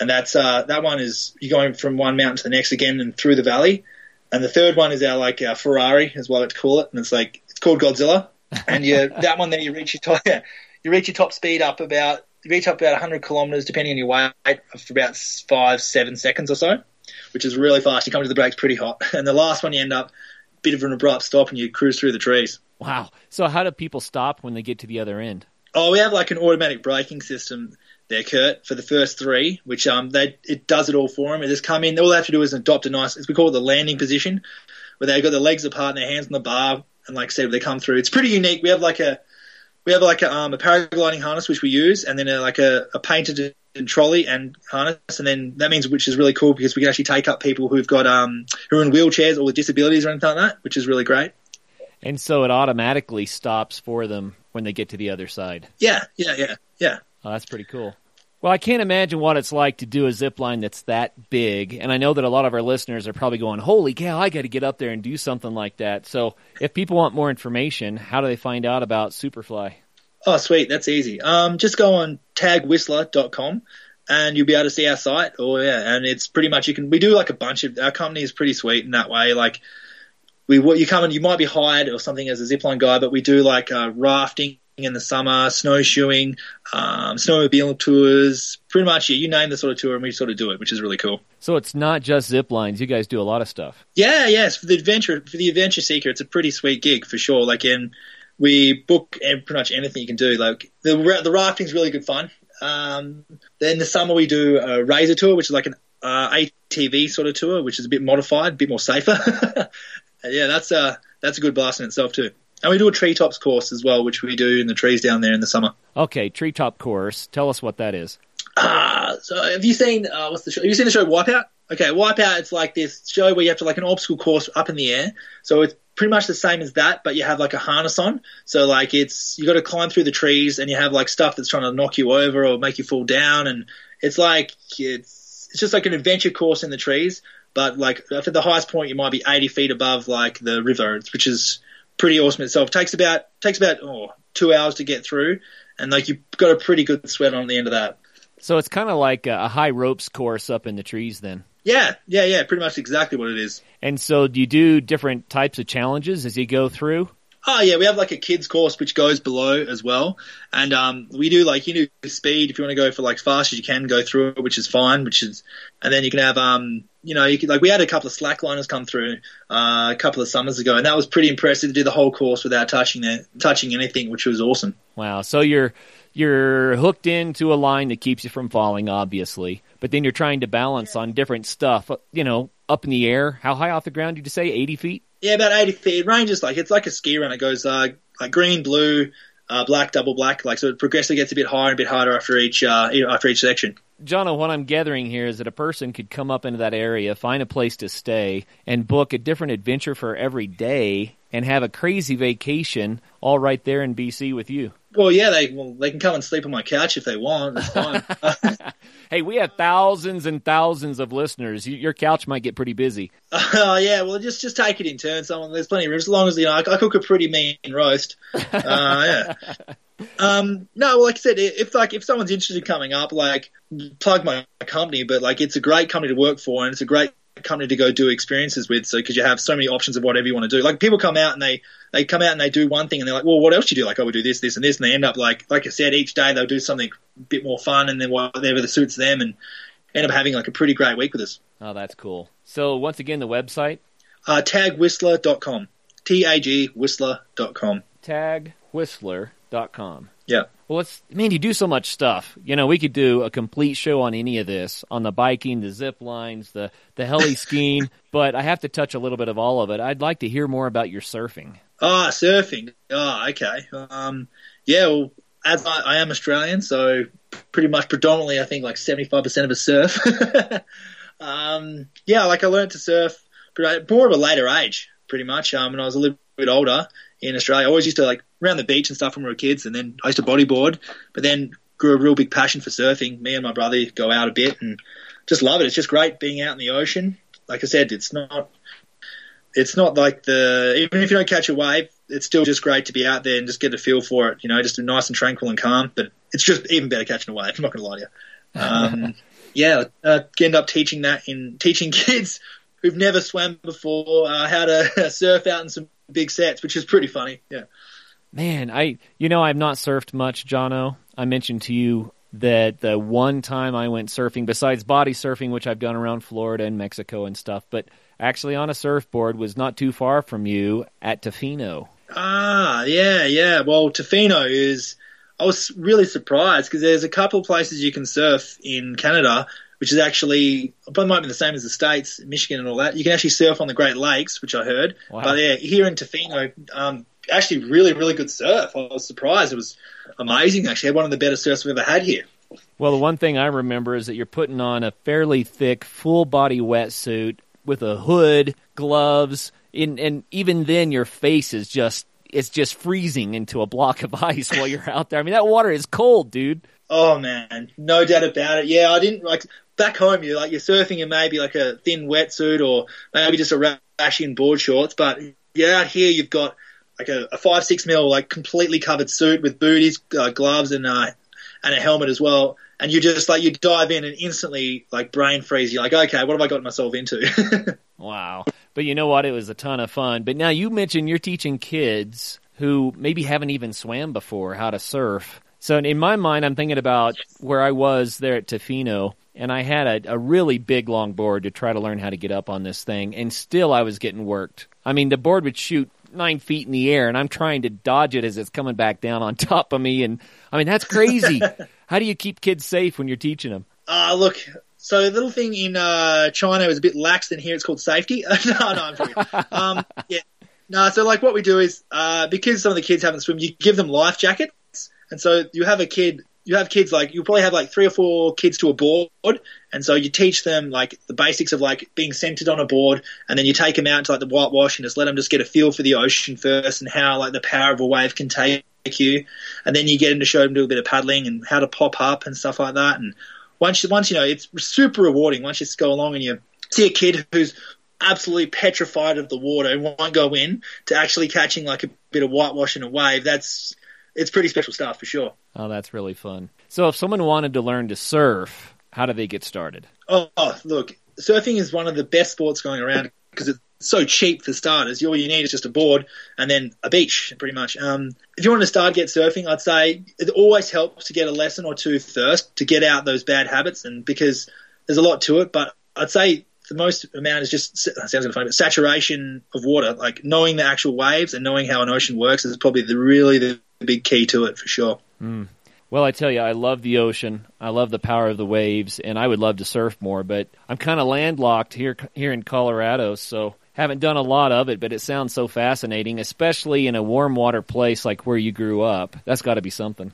and that's uh, that one is you're going from one mountain to the next again and through the valley. And the third one is our like our Ferrari, is what I like to call it, and it's like it's called Godzilla. And you that one there you reach your top, you reach your top speed up about you reach up about 100 kilometers depending on your weight for about five seven seconds or so, which is really fast. You come to the brakes pretty hot, and the last one you end up bit of an abrupt stop and you cruise through the trees. Wow. So how do people stop when they get to the other end? Oh, we have like an automatic braking system there, Kurt, for the first three, which um they it does it all for them. It just come in. All they have to do is adopt a nice, we call it the landing position, where they've got their legs apart and their hands on the bar, and like I said, they come through. It's pretty unique. We have like a we have like a, um, a paragliding harness which we use, and then a, like a, a painted trolley and harness, and then that means which is really cool because we can actually take up people who've got um who are in wheelchairs or with disabilities or anything like that, which is really great. And so it automatically stops for them when they get to the other side. Yeah, yeah, yeah, yeah. Oh, that's pretty cool. Well, I can't imagine what it's like to do a zip line that's that big, and I know that a lot of our listeners are probably going, "Holy cow, I got to get up there and do something like that." So, if people want more information, how do they find out about Superfly? Oh, sweet, that's easy. Um, just go on tagwhistler.com and you'll be able to see our site. Oh, yeah, and it's pretty much you can. We do like a bunch of our company is pretty sweet in that way. Like we, you come and you might be hired or something as a zipline guy, but we do like uh, rafting in the summer, snowshoeing, um, snowmobile tours, pretty much yeah, you name the sort of tour and we sort of do it, which is really cool. So it's not just zip lines; you guys do a lot of stuff. Yeah, yes, for the adventure for the adventure seeker, it's a pretty sweet gig for sure. Like in we book pretty much anything you can do. Like the the rafting's really good fun. Um, then in the summer we do a razor tour, which is like an uh, ATV sort of tour, which is a bit modified, a bit more safer. yeah, that's a that's a good blast in itself too. And we do a treetops course as well, which we do in the trees down there in the summer. Okay, treetop course. Tell us what that is. Uh, so have you seen uh, what's the show? Have you seen the show Wipeout? Okay, Wipeout. It's like this show where you have to like an obstacle course up in the air. So it's pretty much the same as that, but you have like a harness on. So like it's you got to climb through the trees, and you have like stuff that's trying to knock you over or make you fall down, and it's like it's it's just like an adventure course in the trees. But like at the highest point, you might be 80 feet above like the river, which is pretty awesome itself. Takes about takes about oh, two hours to get through, and like you've got a pretty good sweat on the end of that. So it's kind of like a high ropes course up in the trees, then. Yeah, yeah, yeah. Pretty much exactly what it is. And so, do you do different types of challenges as you go through? Oh yeah, we have like a kids course which goes below as well, and um, we do like you do speed if you want to go for like fast as you can go through it, which is fine. Which is, and then you can have um, you know, you could, like we had a couple of slackliners come through uh, a couple of summers ago, and that was pretty impressive to do the whole course without touching the, touching anything, which was awesome. Wow! So you're you're hooked into a line that keeps you from falling, obviously, but then you're trying to balance on different stuff. You know, up in the air. How high off the ground did you say? Eighty feet. Yeah, about eighty feet. It ranges like it's like a ski run. It goes uh, like green, blue, uh, black, double black. Like so, it progressively gets a bit higher and a bit harder after each uh, after each section. John, what I'm gathering here is that a person could come up into that area, find a place to stay, and book a different adventure for every day, and have a crazy vacation all right there in BC with you. Well, yeah, they well they can come and sleep on my couch if they want. That's fine. hey, we have thousands and thousands of listeners. Your couch might get pretty busy. Oh uh, yeah, well just just take it in turns. Someone there's plenty of room as long as you know I, I cook a pretty mean roast. Uh, yeah. Um, no, well, like I said, if like if someone's interested in coming up, like plug my company, but like it's a great company to work for, and it's a great company to go do experiences with. So because you have so many options of whatever you want to do. Like people come out and they they come out and they do one thing, and they're like, well, what else do you do? Like, oh, we do this, this, and this, and they end up like like I said, each day they'll do something a bit more fun, and then whatever that suits them, and end up having like a pretty great week with us. Oh, that's cool. So once again, the website uh, tagwhistler.com. T A G whistler.com. Tagwhistler.com. Yeah. Well, it's man, you do so much stuff. You know, we could do a complete show on any of this, on the biking, the zip lines, the the heli skiing. but I have to touch a little bit of all of it. I'd like to hear more about your surfing. Ah, oh, surfing. Oh, okay. Um, yeah. Well, as I, I, am Australian, so pretty much predominantly, I think like seventy five percent of us surf. um, yeah, like I learned to surf more of a later age, pretty much. Um, when I was a little bit older in Australia, I always used to like around the beach and stuff when we were kids, and then I used to bodyboard, but then grew a real big passion for surfing. Me and my brother go out a bit and just love it. It's just great being out in the ocean. like I said, it's not it's not like the even if you don't catch a wave, it's still just great to be out there and just get a feel for it. You know, just nice and tranquil and calm. But it's just even better catching a wave. I'm not going to lie to you. Um, yeah, uh, end up teaching that in teaching kids who've never swam before uh, how to surf out in some big sets, which is pretty funny. Yeah. Man, I you know I've not surfed much, Jono. I mentioned to you that the one time I went surfing, besides body surfing, which I've done around Florida and Mexico and stuff, but actually on a surfboard was not too far from you at Tofino. Ah, yeah, yeah. Well, Tofino is. I was really surprised because there's a couple of places you can surf in Canada, which is actually probably might be the same as the states, Michigan and all that. You can actually surf on the Great Lakes, which I heard. Wow. But yeah, here in Tofino, um, actually really, really good surf. I was surprised. It was amazing. Actually, had one of the better surfs we've ever had here. Well, the one thing I remember is that you're putting on a fairly thick, full body wetsuit with a hood, gloves, in, and even then your face is just it's just freezing into a block of ice while you're out there. I mean, that water is cold, dude. Oh man, no doubt about it. Yeah, I didn't like back home. You're like you're surfing in maybe like a thin wetsuit or maybe just a rash in board shorts. But yeah, out here you've got like a, a five six mil like completely covered suit with booties, uh, gloves, and uh, and a helmet as well and you just like you dive in and instantly like brain freeze. You're like, okay, what have I gotten myself into? wow! But you know what? It was a ton of fun. But now you mentioned you're teaching kids who maybe haven't even swam before how to surf. So in my mind, I'm thinking about where I was there at Tofino, and I had a, a really big long board to try to learn how to get up on this thing, and still I was getting worked. I mean, the board would shoot nine feet in the air, and I'm trying to dodge it as it's coming back down on top of me. And I mean, that's crazy. How do you keep kids safe when you're teaching them? Uh, look, so the little thing in uh, China is a bit lax than here. It's called safety. no, no, I'm joking. um, yeah. No, so like what we do is, uh, because some of the kids haven't swum, you give them life jackets. And so you have a kid you have kids like you probably have like three or four kids to a board, and so you teach them like the basics of like being centered on a board, and then you take them out to like the whitewash and just let them just get a feel for the ocean first and how like the power of a wave can take you, and then you get them to show them do a bit of paddling and how to pop up and stuff like that. And once once you know, it's super rewarding. Once you just go along and you see a kid who's absolutely petrified of the water and won't go in to actually catching like a bit of whitewash in a wave. That's it's pretty special stuff for sure. Oh, that's really fun. So, if someone wanted to learn to surf, how do they get started? Oh, oh look, surfing is one of the best sports going around because it's so cheap for starters. All you need is just a board and then a beach, pretty much. Um, if you want to start get surfing, I'd say it always helps to get a lesson or two first to get out those bad habits, and because there's a lot to it. But I'd say the most amount is just sounds kind of funny, but saturation of water, like knowing the actual waves and knowing how an ocean works is probably the really the big key to it for sure. Mm. Well, I tell you, I love the ocean. I love the power of the waves, and I would love to surf more. But I'm kind of landlocked here here in Colorado, so haven't done a lot of it. But it sounds so fascinating, especially in a warm water place like where you grew up. That's got to be something.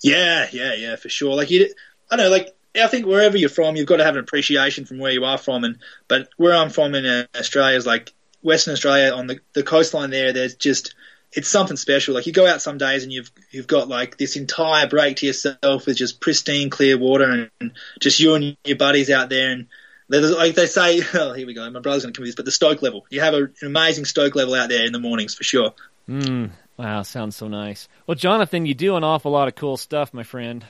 Yeah, yeah, yeah, for sure. Like you, I don't know, like I think wherever you're from, you've got to have an appreciation from where you are from. And but where I'm from in Australia is like Western Australia on the the coastline there. There's just it's something special. Like you go out some days and you've you've got like this entire break to yourself with just pristine clear water and just you and your buddies out there and like they say, oh here we go, my brother's going to come with this, but the stoke level. You have a, an amazing stoke level out there in the mornings for sure. Mm, wow, sounds so nice. Well, Jonathan, you do an awful lot of cool stuff, my friend.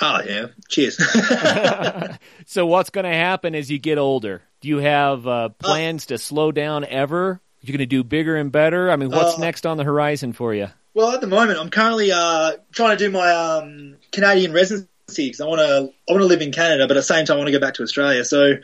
Oh yeah, cheers. so what's going to happen as you get older? Do you have uh, plans uh, to slow down ever? You're going to do bigger and better. I mean, what's uh, next on the horizon for you? Well, at the moment, I'm currently uh, trying to do my um, Canadian residency because I want to I want to live in Canada, but at the same time, I want to go back to Australia. So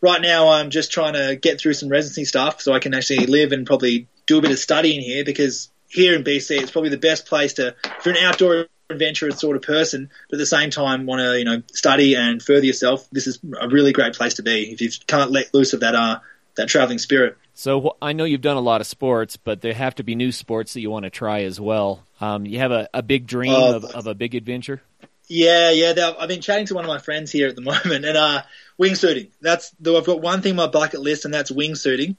right now, I'm just trying to get through some residency stuff so I can actually live and probably do a bit of studying here because here in BC, it's probably the best place to for an outdoor adventurous sort of person, but at the same time want to you know study and further yourself. This is a really great place to be if you can't let loose of that uh, that traveling spirit. So I know you've done a lot of sports, but there have to be new sports that you want to try as well. Um, you have a, a big dream uh, of, of, a big adventure. Yeah, yeah. I've been chatting to one of my friends here at the moment, and uh, wingsuiting. That's though I've got one thing on my bucket list, and that's wingsuiting.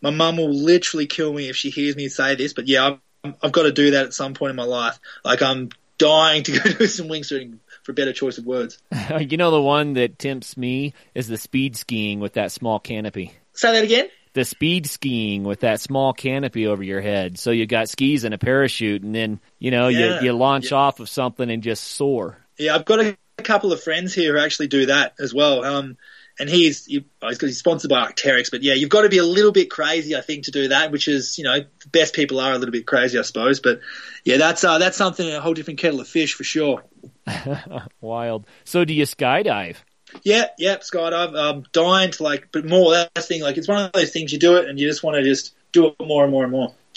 My mum will literally kill me if she hears me say this, but yeah, I've, I've got to do that at some point in my life. Like I'm dying to go do some wingsuiting for better choice of words. you know, the one that tempts me is the speed skiing with that small canopy. Say that again. The speed skiing with that small canopy over your head, so you got skis and a parachute, and then you know Yeah. you you launch Yeah. off of something and just soar. Yeah, I've got a, a couple of friends here who actually do that as well. Um, and he's he, oh, he's, he's sponsored by Arc'teryx, but yeah, you've got to be a little bit crazy, I think, to do that. Which is, you know, the best people are a little bit crazy, I suppose. But yeah, that's uh, that's something a whole different kettle of fish for sure. Wild. So do you skydive? Yeah, yeah, skydive. Um, dying to like, but more that's the thing. Like, it's one of those things you do it and you just want to just do it more and more and more.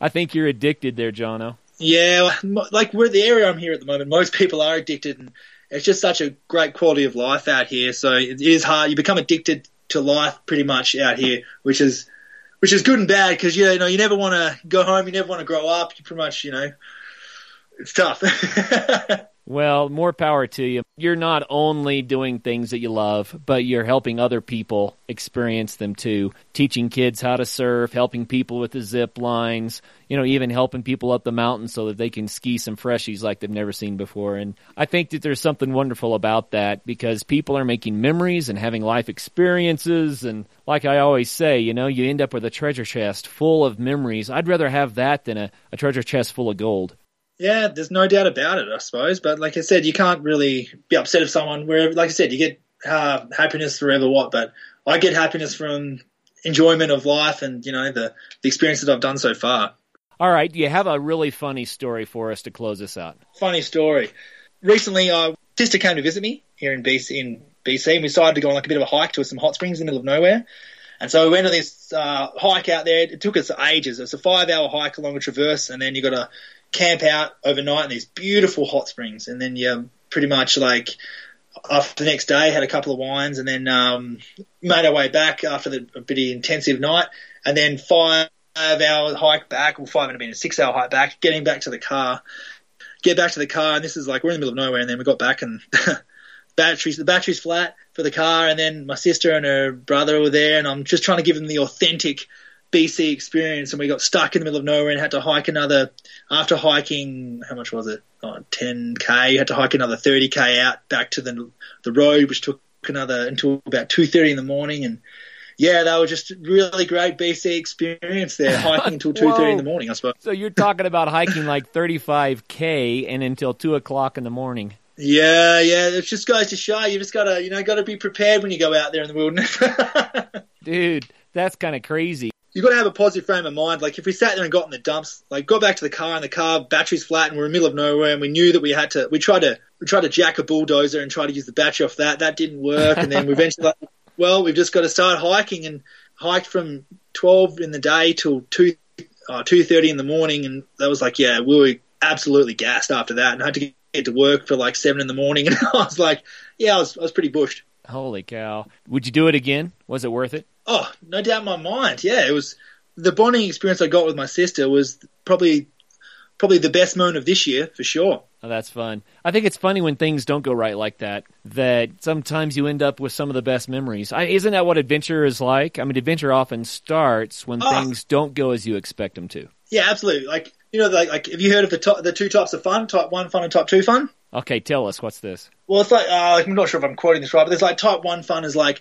I think you're addicted there, Jono. Yeah, like we're the area I'm here at the moment. Most people are addicted, and it's just such a great quality of life out here. So it is hard. You become addicted to life pretty much out here, which is which is good and bad because you know you never want to go home. You never want to grow up. You pretty much you know it's tough. Well, more power to you. You're not only doing things that you love, but you're helping other people experience them too. Teaching kids how to surf, helping people with the zip lines, you know, even helping people up the mountain so that they can ski some freshies like they've never seen before. And I think that there's something wonderful about that because people are making memories and having life experiences. And like I always say, you know, you end up with a treasure chest full of memories. I'd rather have that than a, a treasure chest full of gold. Yeah, there's no doubt about it, I suppose. But like I said, you can't really be upset if someone, where, like I said, you get uh, happiness forever. What? But I get happiness from enjoyment of life and you know the the experience that I've done so far. All right, you have a really funny story for us to close this out. Funny story. Recently, uh, sister came to visit me here in BC. In BC, and we decided to go on like a bit of a hike to some hot springs in the middle of nowhere. And so we went on this uh, hike out there. It took us ages. It's a five-hour hike along a traverse, and then you got to camp out overnight in these beautiful hot springs. And then you pretty much like after the next day had a couple of wines, and then um, made our way back after the a pretty intensive night, and then five hour hike back, or five and a six hour hike back, getting back to the car. Get back to the car, and this is like we're in the middle of nowhere, and then we got back and batteries the battery's flat for the car, and then my sister and her brother were there, and I'm just trying to give them the authentic BC experience, and we got stuck in the middle of nowhere and had to hike another. After hiking, how much was it? Oh, 10k. You had to hike another 30k out back to the the road, which took another until about 2:30 in the morning, and yeah, that was just really great BC experience there, hiking until 2:30 in the morning, I suppose. So you're talking about hiking like 35k and until two o'clock in the morning. Yeah, yeah, it just goes to show you just gotta, you know, gotta be prepared when you go out there in the wilderness. Dude, that's kind of crazy. You got to have a positive frame of mind. Like if we sat there and got in the dumps, like got back to the car and the car battery's flat and we're in the middle of nowhere and we knew that we had to, we tried to, we tried to jack a bulldozer and try to use the battery off that. That didn't work. And then we eventually like, well, we've just got to start hiking and hiked from 12 in the day till 2, uh, 2.30 in the morning. And that was like, yeah, we were absolutely gassed after that and had to get to work for like seven in the morning. And I was like, yeah, I was, I was pretty bushed. Holy cow. Would you do it again? Was it worth it? Oh, no doubt in my mind. Yeah, it was the bonding experience I got with my sister was probably probably the best moment of this year for sure. Oh, that's fun. I think it's funny when things don't go right like that. That sometimes you end up with some of the best memories. I, isn't that what adventure is like? I mean, adventure often starts when Oh. things don't go as you expect them to. Yeah, absolutely. Like you know, like, like have you heard of the top, the two types of fun? Type one fun and type two fun. Okay, tell us what's this. Well, it's like uh, I'm not sure if I'm quoting this right, but there's like type one fun is like,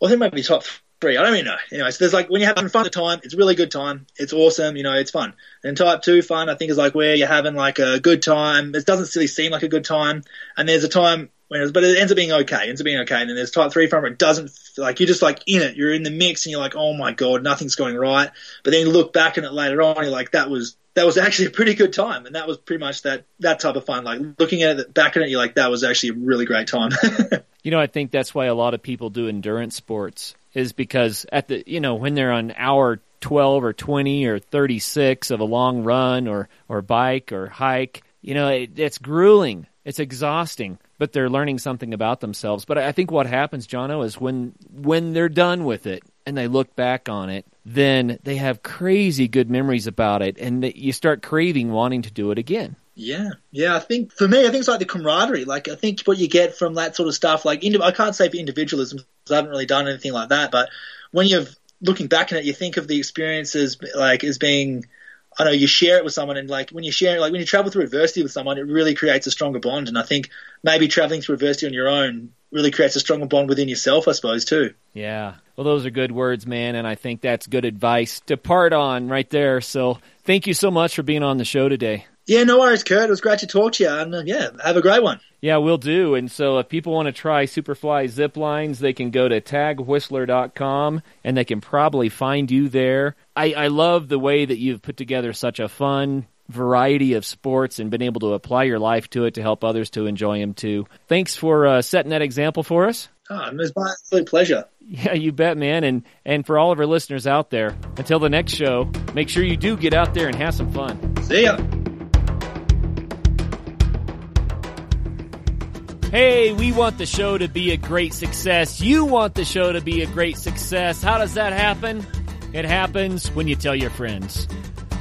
well, I think maybe type three. I don't really know. Anyway, so there's like when you're having fun at the time, it's really good time. It's awesome, you know, it's fun. And type two fun, I think, is like where you're having like a good time. It doesn't really seem like a good time, and there's a time when, it's, but it ends up being okay. It ends up being okay. And then there's type three fun where it doesn't like you're just like in it. You're in the mix, and you're like, oh my god, nothing's going right. But then you look back at it later on, you're like, that was that was actually a pretty good time, and that was pretty much that that type of fun. Like looking at it back at it, you're like, that was actually a really great time. You know, I think that's why a lot of people do endurance sports is because at the you know when they're on hour 12 or 20 or 36 of a long run or or bike or hike, you know, it, it's grueling. It's exhausting, but they're learning something about themselves. But I think what happens, Jono, is when when they're done with it and they look back on it, then they have crazy good memories about it, and you start craving wanting to do it again. Yeah, yeah. I think for me, I think it's like the camaraderie. Like I think what you get from that sort of stuff. Like I can't say for individualism I haven't really done anything like that. But when you're looking back at it, you think of the experiences like as being. I know you share it with someone, and like when you share, like when you travel through adversity with someone, it really creates a stronger bond. And I think maybe traveling through adversity on your own really creates a stronger bond within yourself, I suppose, too. Yeah. Well, those are good words, man, and I think that's good advice to part on right there. So thank you so much for being on the show today. Yeah, no worries, Kurt. It was great to talk to you, and uh, yeah, have a great one. Yeah, we'll do. And so if people want to try Superfly zip lines, they can go to tagwhistler.com and they can probably find you there. I, I love the way that you've put together such a fun variety of sports and been able to apply your life to it to help others to enjoy them too. Thanks for uh, setting that example for us. Oh, it was my absolute pleasure. Yeah, you bet, man. And and for all of our listeners out there, until the next show, make sure you do get out there and have some fun. See ya. Hey, we want the show to be a great success. You want the show to be a great success. How does that happen? It happens when you tell your friends.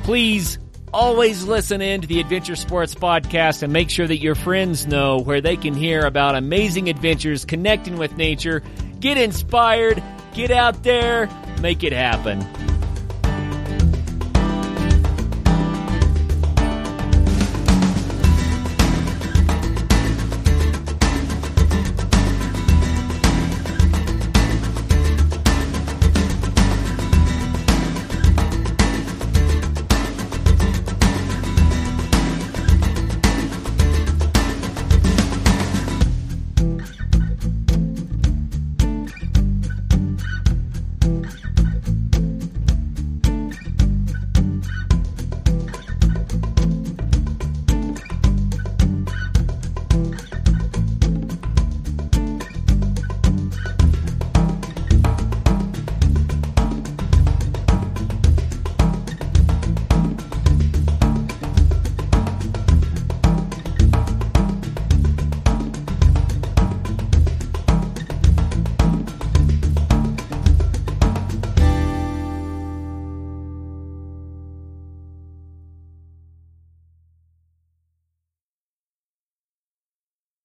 Please always listen in to the Adventure Sports Podcast and make sure that your friends know where they can hear about amazing adventures, connecting with nature, get inspired, get out there, make it happen.